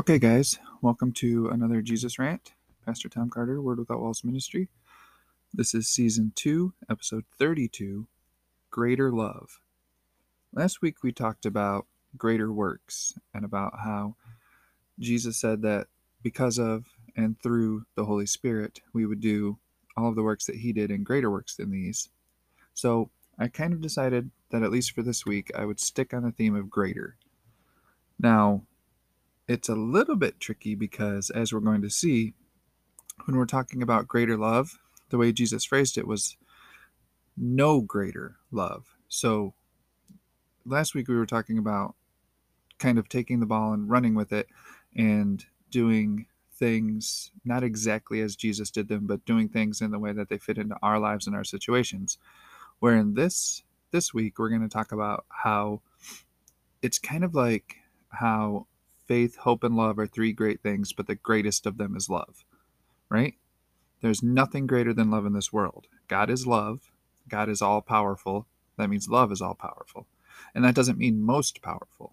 Okay, guys, welcome to another Jesus Rant. Pastor Tom Carter, Word Without Walls Ministry. This is season two, episode 32 Greater Love. Last week we talked about greater works and about how Jesus said that because of and through the Holy Spirit, we would do all of the works that He did and greater works than these. So I kind of decided that at least for this week, I would stick on the theme of greater. Now, it's a little bit tricky because, as we're going to see, when we're talking about greater love, the way Jesus phrased it was no greater love. So last week we were talking about kind of taking the ball and running with it and doing things not exactly as Jesus did them, but doing things in the way that they fit into our lives and our situations. Where in this this week we're going to talk about how it's kind of like how faith, hope, and love are three great things, but the greatest of them is love, right? There's nothing greater than love in this world. God is love. God is all powerful. That means love is all powerful. And that doesn't mean most powerful.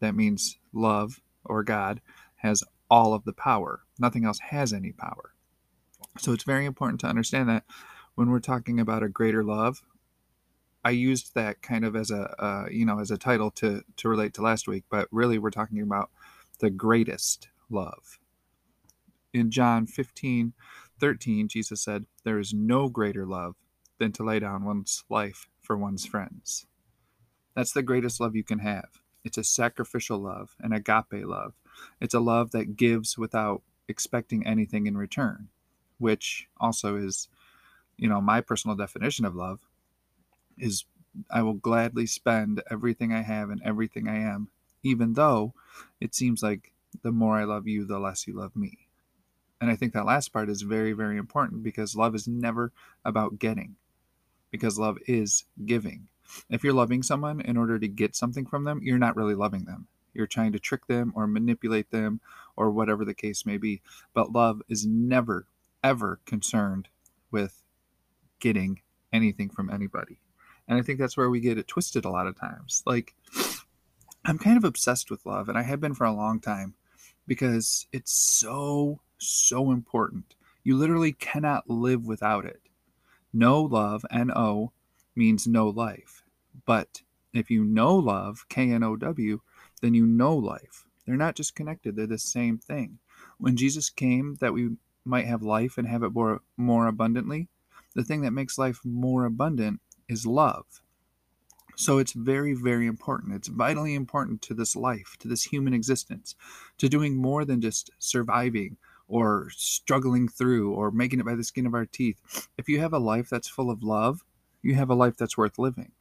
That means love or God has all of the power. Nothing else has any power. So it's very important to understand that when we're talking about a greater love, I used that kind of as a uh, you know as a title to to relate to last week, but really we're talking about the greatest love. In John 15, 13, Jesus said, There is no greater love than to lay down one's life for one's friends. That's the greatest love you can have. It's a sacrificial love, an agape love. It's a love that gives without expecting anything in return, which also is, you know, my personal definition of love is I will gladly spend everything I have and everything I am even though it seems like the more I love you, the less you love me. And I think that last part is very, very important because love is never about getting, because love is giving. If you're loving someone in order to get something from them, you're not really loving them. You're trying to trick them or manipulate them or whatever the case may be. But love is never, ever concerned with getting anything from anybody. And I think that's where we get it twisted a lot of times. Like, I'm kind of obsessed with love, and I have been for a long time because it's so, so important. You literally cannot live without it. No love, N O, means no life. But if you know love, K N O W, then you know life. They're not just connected, they're the same thing. When Jesus came that we might have life and have it more, more abundantly, the thing that makes life more abundant is love. So it's very, very important. It's vitally important to this life, to this human existence, to doing more than just surviving or struggling through or making it by the skin of our teeth. If you have a life that's full of love, you have a life that's worth living.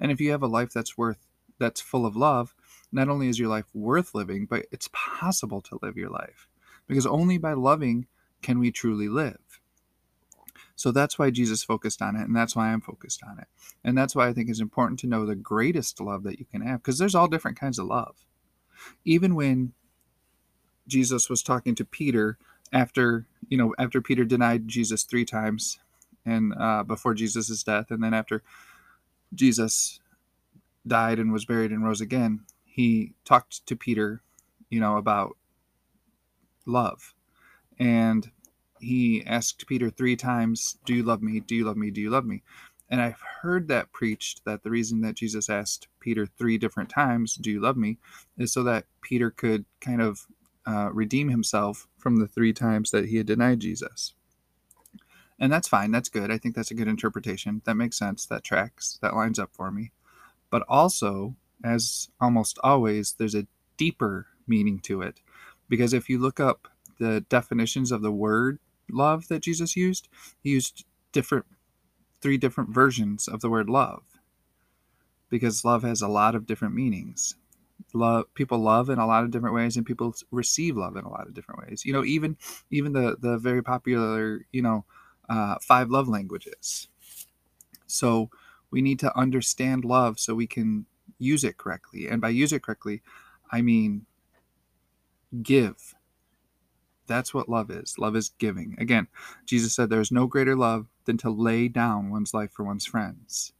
And if you have a life that's worth that's full of love, not only is your life worth living, but it's possible to live your life. Because only by loving can we truly live. So that's why Jesus focused on it, and that's why I'm focused on it. And that's why I think it's important to know the greatest love that you can have, because there's all different kinds of love. Even when Jesus was talking to Peter after, you know, after Peter denied Jesus three times and uh, before Jesus' death, and then after Jesus died and was buried and rose again, he talked to Peter, you know, about love. And he asked Peter three times, Do you love me? Do you love me? Do you love me? And I've heard that preached that the reason that Jesus asked Peter three different times, Do you love me? is so that Peter could kind of uh, redeem himself from the three times that he had denied Jesus. And that's fine. That's good. I think that's a good interpretation. That makes sense. That tracks. That lines up for me. But also, as almost always, there's a deeper meaning to it. Because if you look up the definitions of the word love that Jesus used, he used different three different versions of the word love because love has a lot of different meanings. Love people love in a lot of different ways and people receive love in a lot of different ways. You know, even even the the very popular, you know, uh, five love languages. So we need to understand love so we can use it correctly. And by use it correctly, I mean give that's what love is. Love is giving. Again, Jesus said there is no greater love than to lay down one's life for one's friends.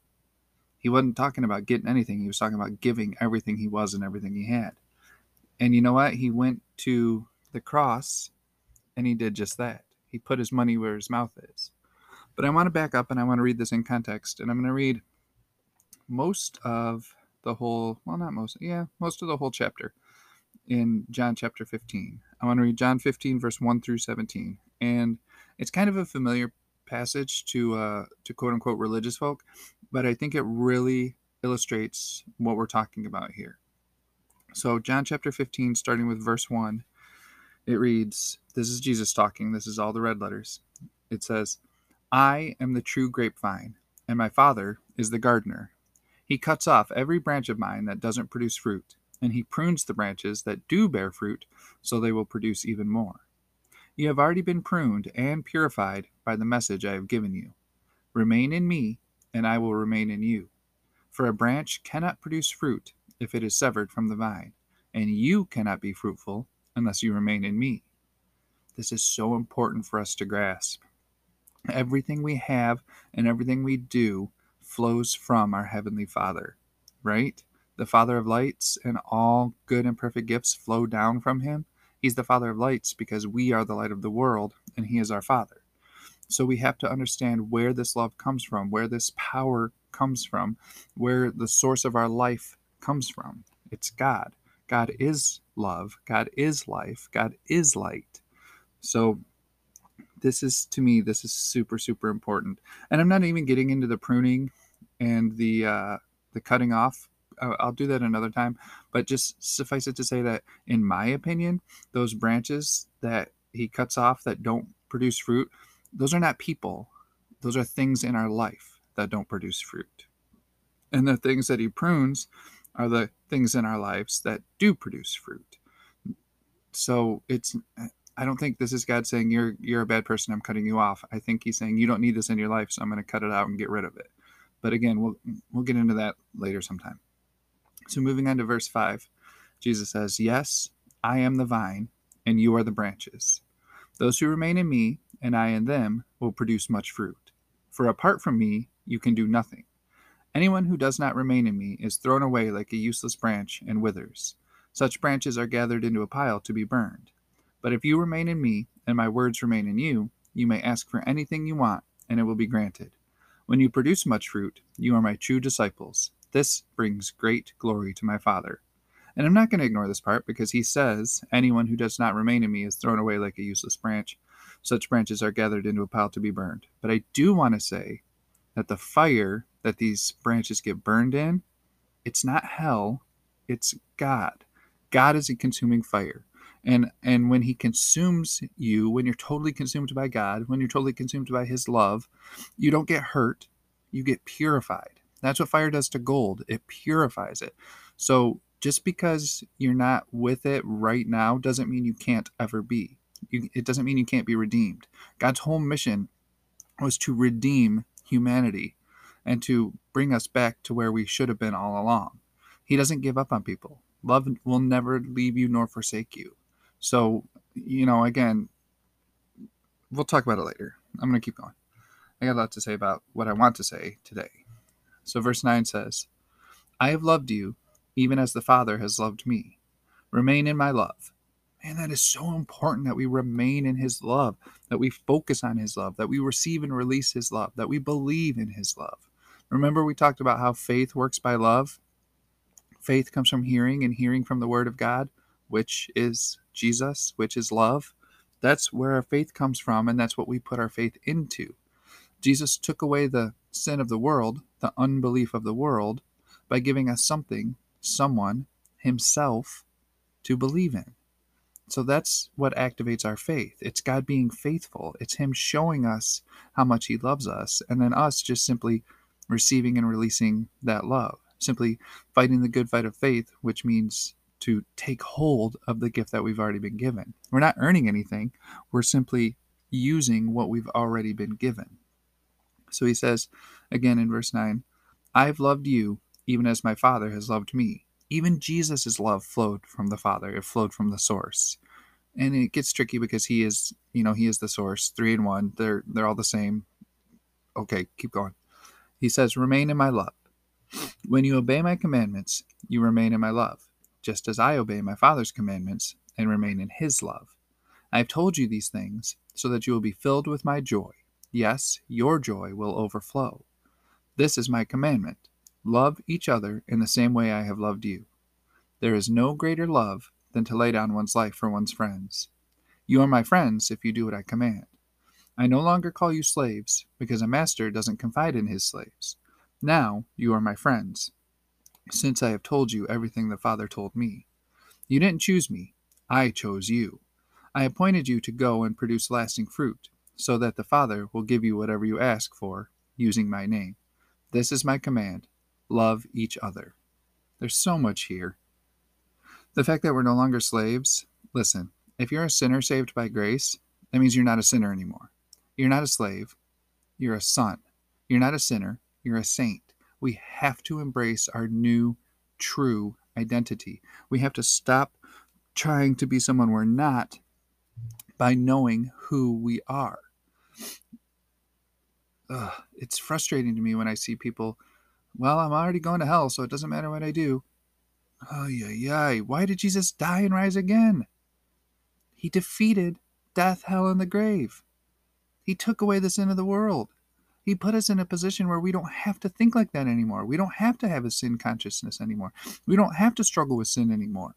He wasn't talking about getting anything, he was talking about giving everything he was and everything he had. And you know what? He went to the cross and he did just that. He put his money where his mouth is. But I want to back up and I want to read this in context. And I'm going to read most of the whole, well, not most, yeah, most of the whole chapter in John chapter 15. I want to read John 15, verse 1 through 17. And it's kind of a familiar passage to uh, to quote unquote religious folk, but I think it really illustrates what we're talking about here. So, John chapter 15, starting with verse 1, it reads This is Jesus talking. This is all the red letters. It says, I am the true grapevine, and my Father is the gardener. He cuts off every branch of mine that doesn't produce fruit, and he prunes the branches that do bear fruit so they will produce even more. You have already been pruned and purified by the message I have given you. Remain in me, and I will remain in you. For a branch cannot produce fruit if it is severed from the vine, and you cannot be fruitful unless you remain in me. This is so important for us to grasp. Everything we have and everything we do flows from our Heavenly Father, right? The Father of lights and all good and perfect gifts flow down from Him. He's the Father of lights because we are the light of the world and He is our Father. So we have to understand where this love comes from, where this power comes from, where the source of our life comes from. It's God. God is love. God is life. God is light. So this is to me this is super super important. And I'm not even getting into the pruning and the uh the cutting off I'll do that another time. But just suffice it to say that, in my opinion, those branches that he cuts off that don't produce fruit, those are not people. Those are things in our life that don't produce fruit. And the things that he prunes are the things in our lives that do produce fruit. So it's I don't think this is God saying you're you're a bad person, I'm cutting you off. I think he's saying you don't need this in your life, so I'm going to cut it out and get rid of it. But again, we'll we'll get into that later sometime. So moving on to verse 5, Jesus says, "Yes, I am the vine, and you are the branches. Those who remain in me, and I in them, will produce much fruit. For apart from me, you can do nothing. Anyone who does not remain in me is thrown away like a useless branch and withers. Such branches are gathered into a pile to be burned. But if you remain in me, and my words remain in you, you may ask for anything you want, and it will be granted. When you produce much fruit, you are my true disciples. This brings great glory to my Father. And I'm not going to ignore this part because he says, Anyone who does not remain in me is thrown away like a useless branch. Such branches are gathered into a pile to be burned. But I do want to say that the fire that these branches get burned in, it's not hell, it's God. God is a consuming fire. And and when he consumes you, when you're totally consumed by God, when you're totally consumed by his love, you don't get hurt, you get purified. That's what fire does to gold. It purifies it. So just because you're not with it right now doesn't mean you can't ever be. You, it doesn't mean you can't be redeemed. God's whole mission was to redeem humanity and to bring us back to where we should have been all along. He doesn't give up on people. Love will never leave you nor forsake you. So, you know, again, we'll talk about it later. I'm going to keep going. I got a lot to say about what I want to say today. So, verse 9 says, I have loved you even as the Father has loved me. Remain in my love. Man, that is so important that we remain in His love, that we focus on His love, that we receive and release His love, that we believe in His love. Remember, we talked about how faith works by love? Faith comes from hearing, and hearing from the Word of God, which is Jesus, which is love. That's where our faith comes from, and that's what we put our faith into. Jesus took away the sin of the world, the unbelief of the world, by giving us something someone, himself, to believe in. So that's what activates our faith. It's God being faithful. It's Him showing us how much He loves us, and then us just simply receiving and releasing that love. Simply fighting the good fight of faith, which means to take hold of the gift that we've already been given. We're not earning anything, we're simply using what we've already been given. So He says again in verse 9, I've loved you even as my Father has loved me. Even Jesus' love flowed from the Father, it flowed from the source. And it gets tricky because he is, you know, he is the source, three and one. They're they're all the same. Okay, keep going. He says, Remain in my love. When you obey my commandments, you remain in my love, just as I obey my Father's commandments and remain in his love. I have told you these things so that you will be filled with my joy. Yes, your joy will overflow. This is my commandment love each other in the same way I have loved you. There is no greater love than to lay down one's life for one's friends. You are my friends if you do what I command. I no longer call you slaves, because a master doesn't confide in his slaves. Now you are my friends, since I have told you everything the Father told me. You didn't choose me, I chose you. I appointed you to go and produce lasting fruit, so that the Father will give you whatever you ask for, using my name. This is my command love each other. There's so much here. The fact that we're no longer slaves, listen, if you're a sinner saved by grace, that means you're not a sinner anymore. You're not a slave, you're a son. You're not a sinner, you're a saint. We have to embrace our new, true identity. We have to stop trying to be someone we're not by knowing who we are. Ugh, it's frustrating to me when I see people, well, I'm already going to hell, so it doesn't matter what I do. Oh, yeah, yeah. Why did Jesus die and rise again? He defeated death, hell, and the grave. He took away the sin of the world. He put us in a position where we don't have to think like that anymore. We don't have to have a sin consciousness anymore. We don't have to struggle with sin anymore.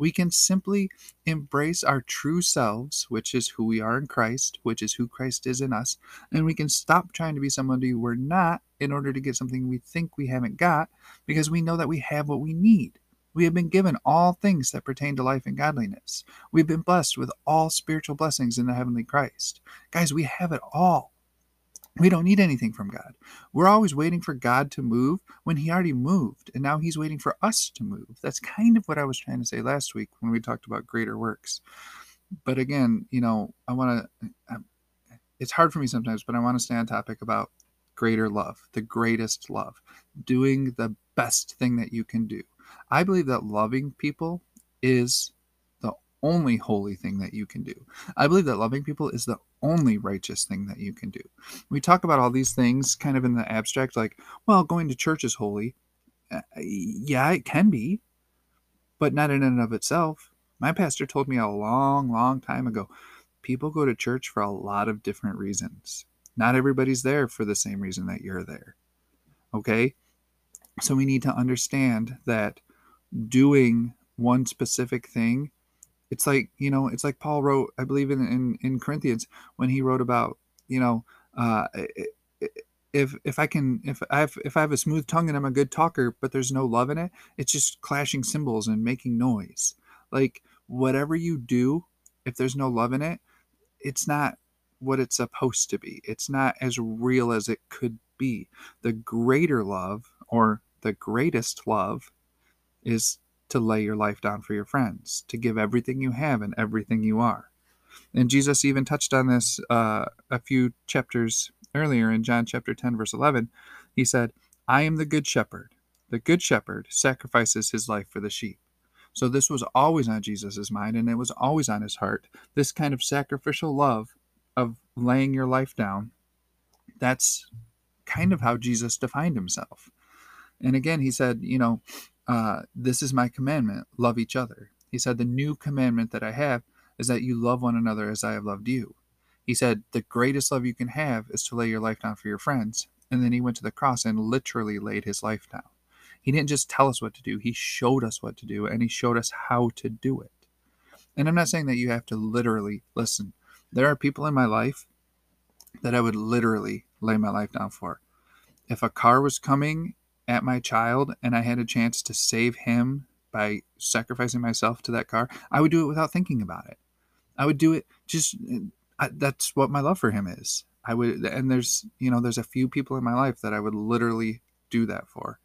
We can simply embrace our true selves, which is who we are in Christ, which is who Christ is in us, and we can stop trying to be somebody we're not in order to get something we think we haven't got because we know that we have what we need. We have been given all things that pertain to life and godliness. We've been blessed with all spiritual blessings in the heavenly Christ. Guys, we have it all. We don't need anything from God. We're always waiting for God to move when He already moved, and now He's waiting for us to move. That's kind of what I was trying to say last week when we talked about greater works. But again, you know, I want to, uh, um, it's hard for me sometimes, but I want to stay on topic about greater love, the greatest love, doing the best thing that you can do. I believe that loving people is the only holy thing that you can do. I believe that loving people is the only righteous thing that you can do. We talk about all these things kind of in the abstract, like, well, going to church is holy. Uh, yeah, it can be, but not in and of itself. My pastor told me a long, long time ago people go to church for a lot of different reasons. Not everybody's there for the same reason that you're there. Okay? So we need to understand that doing one specific thing, it's like, you know, it's like Paul wrote, I believe in, in, in Corinthians when he wrote about, you know, uh, if if I can if I have if I have a smooth tongue and I'm a good talker, but there's no love in it, it's just clashing cymbals and making noise. Like whatever you do, if there's no love in it, it's not what it's supposed to be. It's not as real as it could be. The greater love or the greatest love is to lay your life down for your friends, to give everything you have and everything you are. And Jesus even touched on this uh, a few chapters earlier in John chapter 10, verse 11. He said, I am the good shepherd. The good shepherd sacrifices his life for the sheep. So this was always on Jesus' mind and it was always on his heart. This kind of sacrificial love of laying your life down. That's kind of how Jesus defined himself. And again, he said, you know, uh, this is my commandment love each other. He said, the new commandment that I have is that you love one another as I have loved you. He said, the greatest love you can have is to lay your life down for your friends. And then he went to the cross and literally laid his life down. He didn't just tell us what to do, he showed us what to do and he showed us how to do it. And I'm not saying that you have to literally listen. There are people in my life that I would literally lay my life down for. If a car was coming at my child and I had a chance to save him by sacrificing myself to that car, I would do it without thinking about it. I would do it just I, that's what my love for him is. I would and there's, you know, there's a few people in my life that I would literally do that for.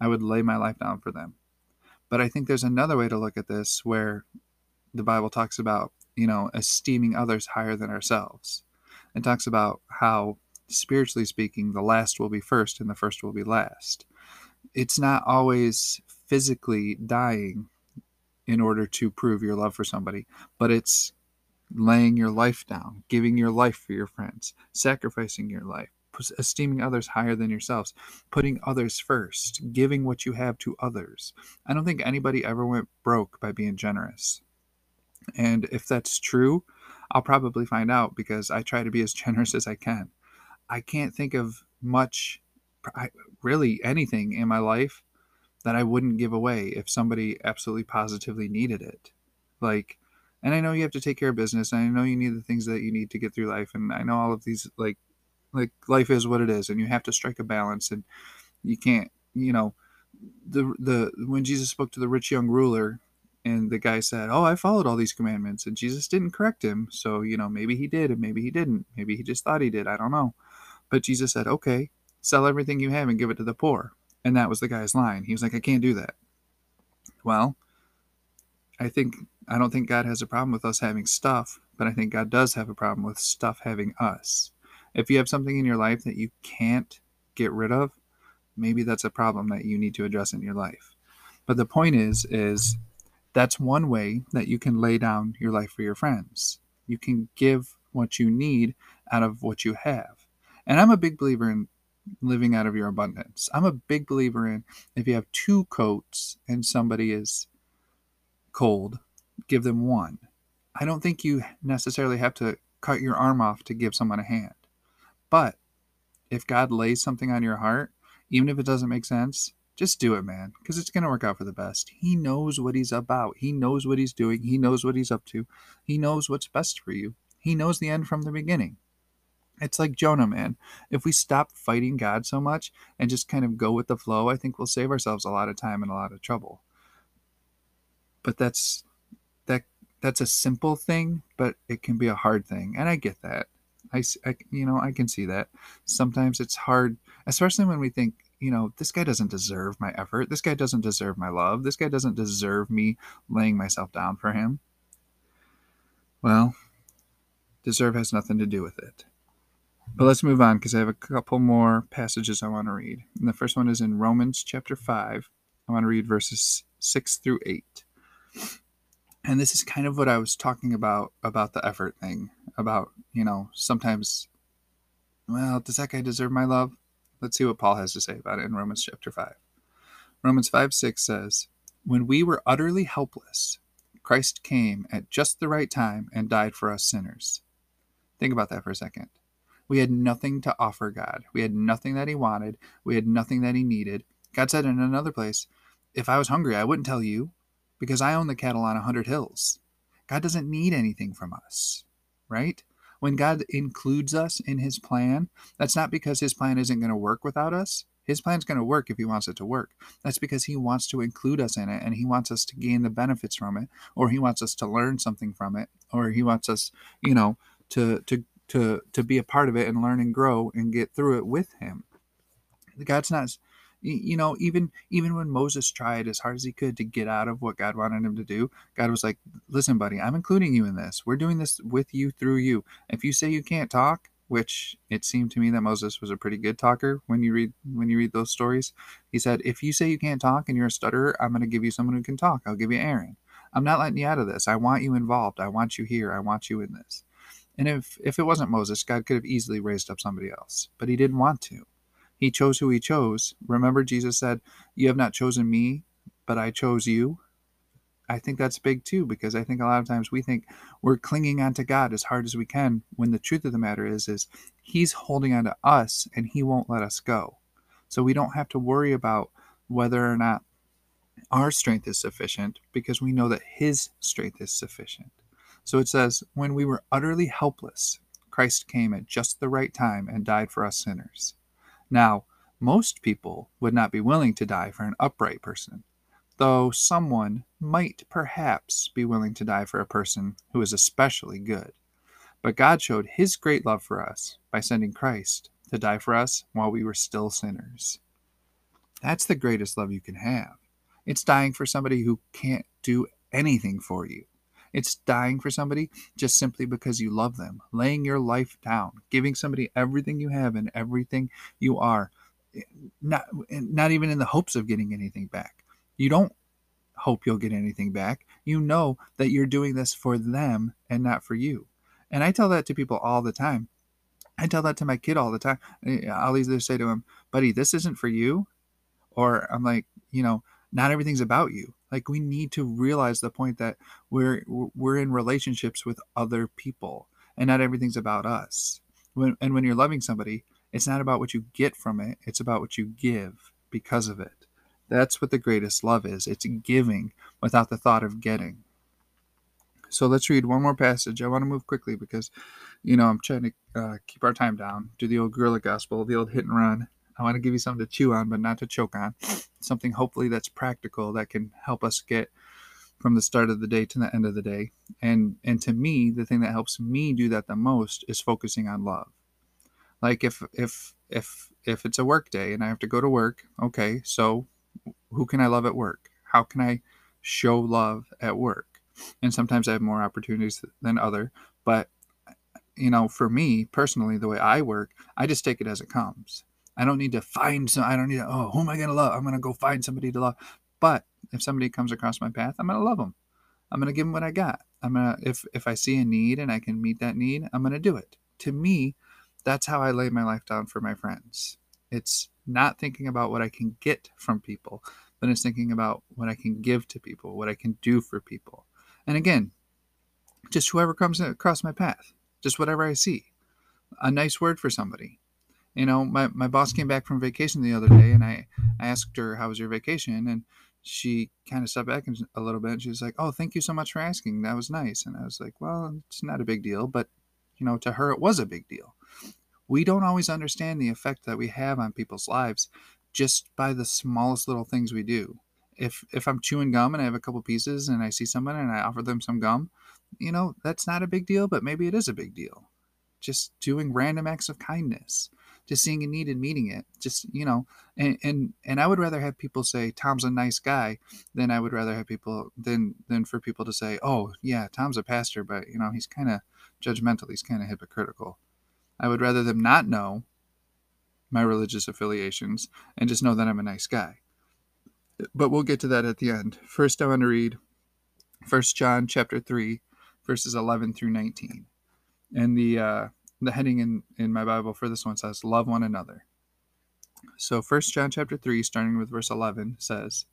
I would lay my life down for them. But I think there's another way to look at this where the Bible talks about, you know, esteeming others higher than ourselves. It talks about how spiritually speaking, the last will be first and the first will be last it's not always physically dying in order to prove your love for somebody, but it's laying your life down, giving your life for your friends, sacrificing your life, esteeming others higher than yourselves, putting others first, giving what you have to others. I don't think anybody ever went broke by being generous. And if that's true, I'll probably find out because I try to be as generous as I can. I can't think of much, really anything in my life that I wouldn't give away if somebody absolutely positively needed it. Like, and I know you have to take care of business. And I know you need the things that you need to get through life. And I know all of these, like, like life is what it is, and you have to strike a balance. And you can't, you know, the the when Jesus spoke to the rich young ruler, and the guy said, "Oh, I followed all these commandments," and Jesus didn't correct him. So you know, maybe he did, and maybe he didn't. Maybe he just thought he did. I don't know. But Jesus said, "Okay, sell everything you have and give it to the poor." And that was the guy's line. He was like, "I can't do that." Well, I think I don't think God has a problem with us having stuff, but I think God does have a problem with stuff having us. If you have something in your life that you can't get rid of, maybe that's a problem that you need to address in your life. But the point is is that's one way that you can lay down your life for your friends. You can give what you need out of what you have. And I'm a big believer in living out of your abundance. I'm a big believer in if you have two coats and somebody is cold, give them one. I don't think you necessarily have to cut your arm off to give someone a hand. But if God lays something on your heart, even if it doesn't make sense, just do it, man, because it's going to work out for the best. He knows what he's about. He knows what he's doing. He knows what he's up to. He knows what's best for you. He knows the end from the beginning. It's like Jonah, man. If we stop fighting God so much and just kind of go with the flow, I think we'll save ourselves a lot of time and a lot of trouble. But that's that that's a simple thing but it can be a hard thing and i get that. I, I you know i can see that. Sometimes it's hard especially when we think you know this guy doesn't deserve my effort. This guy doesn't deserve my love. This guy doesn't deserve me laying myself down for him. Well deserve has nothing to do with it but let's move on because I have a couple more passages I want to read. And the first one is in Romans chapter 5. I want to read verses 6 through 8 and this is kind of what I was talking about about the effort thing about you know sometimes well does that guy deserve my love? Let's see what Paul has to say about it in Romans chapter 5 Romans 5 6 says when we were utterly helpless Christ came at just the right time and died for us sinners. Think about that for a second we had nothing to offer God we had nothing that he wanted we had nothing that he needed God said in another place if I was hungry I wouldn't tell you because I own the cattle on a hundred hills. God doesn't need anything from us, right? When God includes us in his plan, that's not because his plan isn't going to work without us. His plan's going to work if he wants it to work. That's because he wants to include us in it and he wants us to gain the benefits from it or he wants us to learn something from it or he wants us, you know, to to to to be a part of it and learn and grow and get through it with him. God's not you know even even when moses tried as hard as he could to get out of what god wanted him to do god was like listen buddy i'm including you in this. We're doing this with you through you. If you say you can't talk which it seemed to me that moses was a pretty good talker when you read when you read those stories he said if you say you can't talk and you're a stutterer i'm going to give you someone who can talk. I'll give you aaron. I'm not letting you out of this. I want you involved. I want you here. I want you in this and if if it wasn't moses god could have easily raised up somebody else but he didn't want to he chose who he chose. Remember, Jesus said, You have not chosen me, but I chose you. I think that's big too, because I think a lot of times we think we're clinging on to God as hard as we can, when the truth of the matter is, is He's holding on to us and He won't let us go. So we don't have to worry about whether or not our strength is sufficient, because we know that His strength is sufficient. So it says, When we were utterly helpless, Christ came at just the right time and died for us sinners. Now, most people would not be willing to die for an upright person, though someone might perhaps be willing to die for a person who is especially good. But God showed his great love for us by sending Christ to die for us while we were still sinners. That's the greatest love you can have. It's dying for somebody who can't do anything for you. It's dying for somebody just simply because you love them, laying your life down, giving somebody everything you have and everything you are, eh, not not even in the hopes of getting anything back. You don't hope you'll get anything back. You know that you're doing this for them and not for you. And I tell that to people all the time. I tell that to my kid all the time. I'll either say to him, buddy, this isn't for you. Or I'm like, you know, not everything's about you. Like we need to realize the point that we're we're in relationships with other people and not everything's about us. When and when you're loving somebody, it's not about what you get from it, it's about what you give because of it. That's what the greatest love is. It's giving without the thought of getting. So let's read one more passage. I want to move quickly because, you know, I'm trying to uh, keep our time down. Do the old guerrilla gospel, the old hit and run. I want to give you something to chew on, but not to choke on. Something hopefully that's practical that can help us get from the start of the day to the end of the day. And and to me, the thing that helps me do that the most is focusing on love. Like if if if if it's a work day and I have to go to work, okay, so who can I love at work? How can I show love at work? and sometimes I have more opportunities than other. But you know, for me personally, the way I work, I just take it as it comes. I don't need to find some. I don't need to. Oh, who am I gonna love? I'm gonna go find somebody to love. But if somebody comes across my path, I'm gonna love them. I'm gonna give them what I got. I'm gonna if if I see a need and I can meet that need, I'm gonna do it. To me, that's how I lay my life down for my friends. It's not thinking about what I can get from people, but it's thinking about what I can give to people, what I can do for people. And again, just whoever comes across my path, just whatever I see. A nice word for somebody. You know, my, my boss came back from vacation the other day and I, I asked her, How was your vacation? And she kind of stepped back a little bit and she was like, Oh, thank you so much for asking. That was nice. And I was like, Well, it's not a big deal, but you know, to her it was a big deal. We don't always understand the effect that we have on people's lives just by the smallest little things we do if if I'm chewing gum and I have a couple pieces and I see someone and I offer them some gum, you know, that's not a big deal, but maybe it is a big deal. Just doing random acts of kindness, just seeing a need and meeting it. Just, you know, and and and I would rather have people say Tom's a nice guy than I would rather have people than than for people to say, "Oh, yeah, Tom's a pastor, but, you know, he's kind of judgmental, he's kind of hypocritical." I would rather them not know my religious affiliations and just know that I'm a nice guy but we'll get to that at the end. First, I want to read First John chapter three, verses eleven through nineteen, and the uh, the heading in in my Bible for this one says "Love one another." So First John chapter three, starting with verse eleven, says,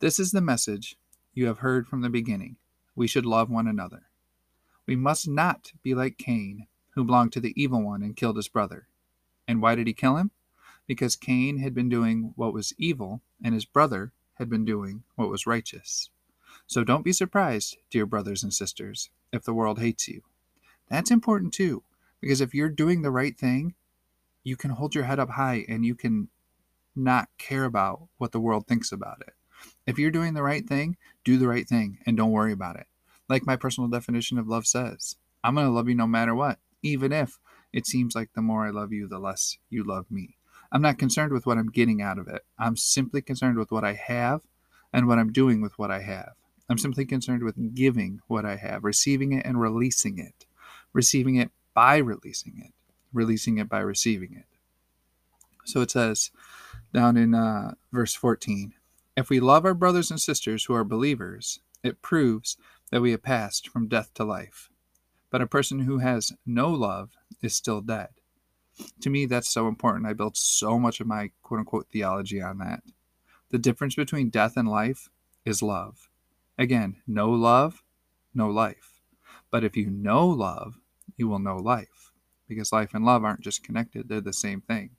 "This is the message you have heard from the beginning: we should love one another. We must not be like Cain, who belonged to the evil one and killed his brother. And why did he kill him? because Cain had been doing what was evil and his brother had been doing what was righteous. So don't be surprised, dear brothers and sisters, if the world hates you. That's important too, because if you're doing the right thing, you can hold your head up high and you can not care about what the world thinks about it. If you're doing the right thing, do the right thing and don't worry about it. Like my personal definition of love says, I'm going to love you no matter what, even if it seems like the more I love you, the less you love me. I'm not concerned with what I'm getting out of it. I'm simply concerned with what I have and what I'm doing with what I have. I'm simply concerned with giving what I have, receiving it and releasing it, receiving it by releasing it, releasing it by receiving it. So it says down in uh, verse 14 If we love our brothers and sisters who are believers, it proves that we have passed from death to life. But a person who has no love is still dead to me, that's so important. I built so much of my quote unquote theology on that. The difference between death and life is love. Again, no love, no life. But if you know love, you will know life because life and love aren't just connected, they're the same thing.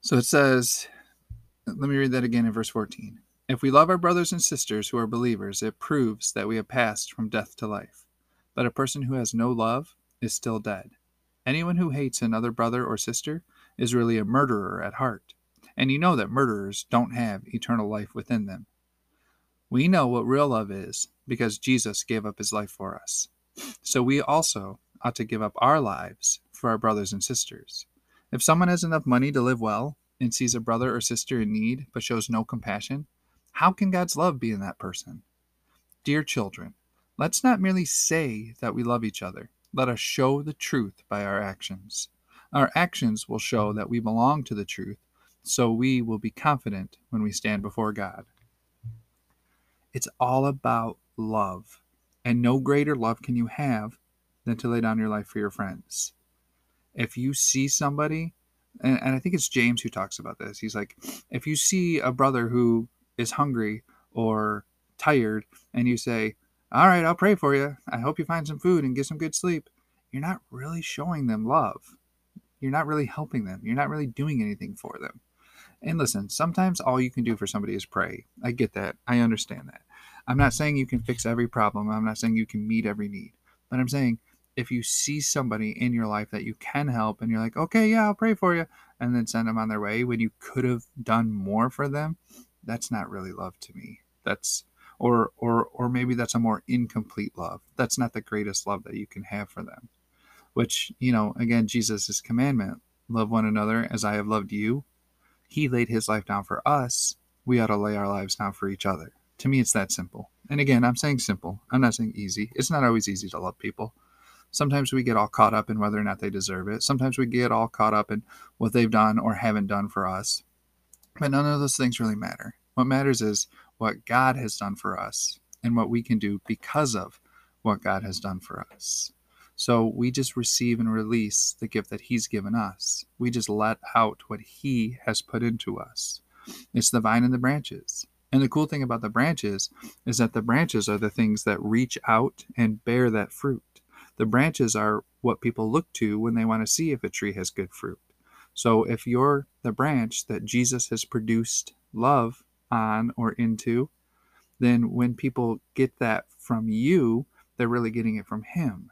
So it says, let me read that again in verse 14. If we love our brothers and sisters who are believers, it proves that we have passed from death to life. But a person who has no love is still dead. Anyone who hates another brother or sister is really a murderer at heart, and you know that murderers don't have eternal life within them. We know what real love is because Jesus gave up his life for us. So we also ought to give up our lives for our brothers and sisters. If someone has enough money to live well and sees a brother or sister in need but shows no compassion, how can God's love be in that person? Dear children, let's not merely say that we love each other let us show the truth by our actions. Our actions will show that we belong to the truth, so we will be confident when we stand before God. It's all about love, and no greater love can you have than to lay down your life for your friends. if you see somebody, and, and I think it's James who talks about this, he's like, if you see a brother who is hungry or tired and you say, All right, I'll pray for you. I hope you find some food and get some good sleep. You're not really showing them love. You're not really helping them. You're not really doing anything for them. And listen, sometimes all you can do for somebody is pray. I get that. I understand that. I'm not saying you can fix every problem. I'm not saying you can meet every need. But I'm saying if you see somebody in your life that you can help and you're like, okay, yeah, I'll pray for you, and then send them on their way when you could have done more for them, that's not really love to me. That's or or or maybe that's a more incomplete love. That's not the greatest love that you can have for them. Which, you know, again, Jesus' commandment, love one another as I have loved you. He laid his life down for us. We ought to lay our lives down for each other. To me, it's that simple. And again, I'm saying simple. I'm not saying easy. It's not always easy to love people. Sometimes we get all caught up in whether or not they deserve it. Sometimes we get all caught up in what they've done or haven't done for us. But none of those things really matter. What matters is what God has done for us and what we can do because of what God has done for us. So we just receive and release the gift that He's given us. We just let out what He has put into us. It's the vine and the branches. And the cool thing about the branches is that the branches are the things that reach out and bear that fruit. The branches are what people look to when they want to see if a tree has good fruit. So if you're the branch that Jesus has produced love on or into, then when people get that from you, they're really getting it from him.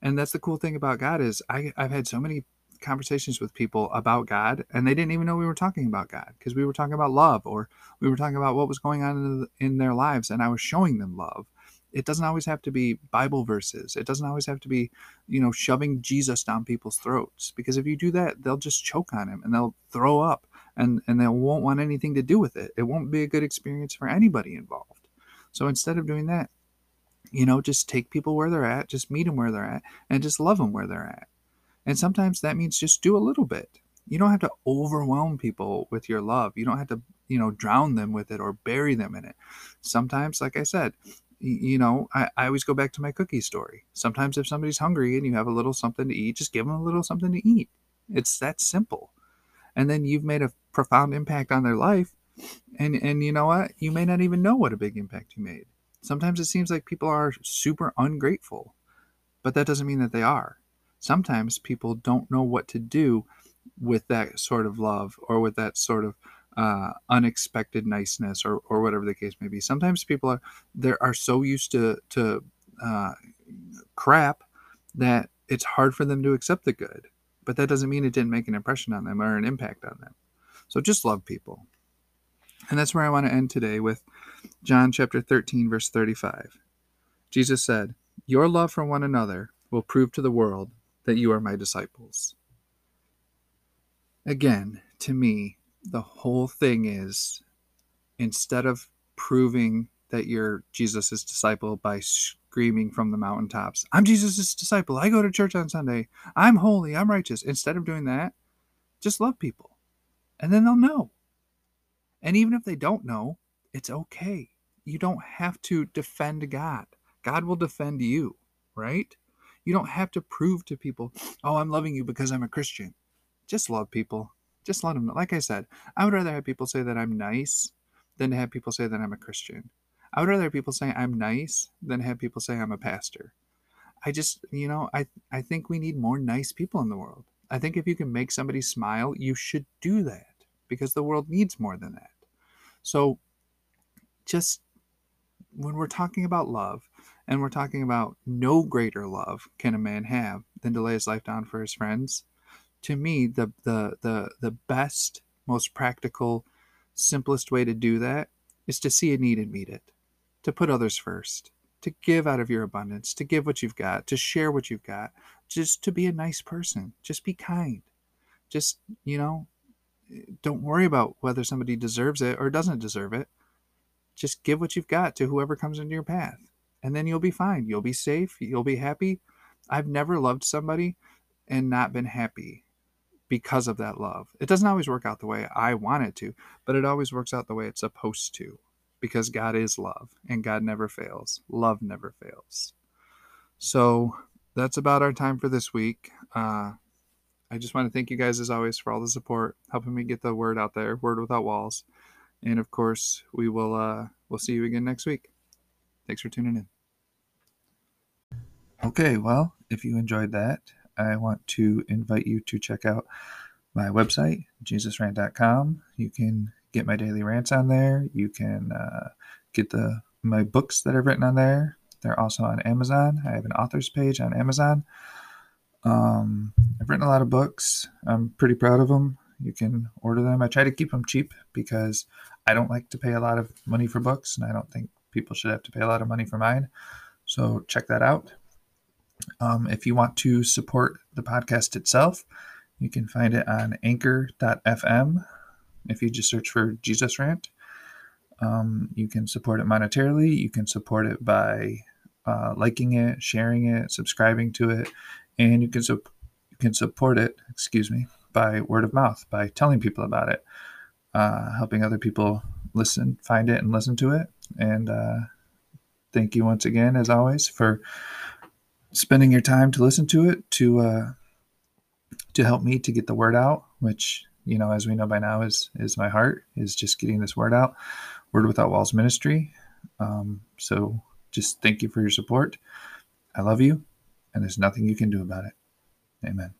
And that's the cool thing about God is I, I've had so many conversations with people about God, and they didn't even know we were talking about God because we were talking about love or we were talking about what was going on in, the, in their lives, and I was showing them love. It doesn't always have to be Bible verses. It doesn't always have to be, you know, shoving Jesus down people's throats because if you do that, they'll just choke on him and they'll throw up and and they won't want anything to do with it. It won't be a good experience for anybody involved. So instead of doing that, you know, just take people where they're at, just meet them where they're at, and just love them where they're at. And sometimes that means just do a little bit. You don't have to overwhelm people with your love. You don't have to, you know, drown them with it or bury them in it. Sometimes, like I said, you know, I, I always go back to my cookie story. Sometimes if somebody's hungry and you have a little something to eat, just give them a little something to eat. It's that simple and then you've made a profound impact on their life and and you know what you may not even know what a big impact you made sometimes it seems like people are super ungrateful but that doesn't mean that they are sometimes people don't know what to do with that sort of love or with that sort of uh, unexpected niceness or, or whatever the case may be sometimes people are they are so used to to uh, crap that it's hard for them to accept the good but that doesn't mean it didn't make an impression on them or an impact on them. So just love people. And that's where I want to end today with John chapter 13, verse 35. Jesus said, Your love for one another will prove to the world that you are my disciples. Again, to me, the whole thing is instead of proving that you're Jesus' disciple by screaming from the mountaintops, I'm Jesus' disciple. I go to church on Sunday. I'm holy. I'm righteous. Instead of doing that, just love people. And then they'll know. And even if they don't know, it's okay. You don't have to defend God. God will defend you, right? You don't have to prove to people, oh, I'm loving you because I'm a Christian. Just love people. Just let them know. Like I said, I would rather have people say that I'm nice than to have people say that I'm a Christian. I would rather people say I'm nice than have people say I'm a pastor. I just, you know, I I think we need more nice people in the world. I think if you can make somebody smile, you should do that because the world needs more than that. So just when we're talking about love and we're talking about no greater love can a man have than to lay his life down for his friends, to me the the the the best, most practical, simplest way to do that is to see a need and meet it. To put others first, to give out of your abundance, to give what you've got, to share what you've got, just to be a nice person, just be kind. Just, you know, don't worry about whether somebody deserves it or doesn't deserve it. Just give what you've got to whoever comes into your path, and then you'll be fine. You'll be safe. You'll be happy. I've never loved somebody and not been happy because of that love. It doesn't always work out the way I want it to, but it always works out the way it's supposed to because God is love and God never fails. Love never fails. So that's about our time for this week. Uh, I just want to thank you guys as always for all the support, helping me get the word out there, word without walls. And of course, we will uh, we'll see you again next week. Thanks for tuning in. Okay, well, if you enjoyed that, I want to invite you to check out my website, jesusrant.com. You can get my daily rants on there. You can uh, get the my books that I've written on there. They're also on Amazon. I have an author's page on Amazon. Um, I've written a lot of books. I'm pretty proud of them. You can order them. I try to keep them cheap because I don't like to pay a lot of money for books, and I don't think people should have to pay a lot of money for mine. So check that out. Um, if you want to support the podcast itself, you can find it on anchor.fm. If you just search for Jesus Rant, um, you can support it monetarily. You can support it by uh, liking it, sharing it, subscribing to it, and you can su- you can support it. Excuse me, by word of mouth, by telling people about it, uh, helping other people listen, find it, and listen to it. And uh, thank you once again, as always, for spending your time to listen to it to uh, to help me to get the word out, which you know, as we know by now, is is my heart is just getting this word out. Word Without Walls Ministry. Um, so just thank you for your support. I love you, and there's nothing you can do about it. Amen.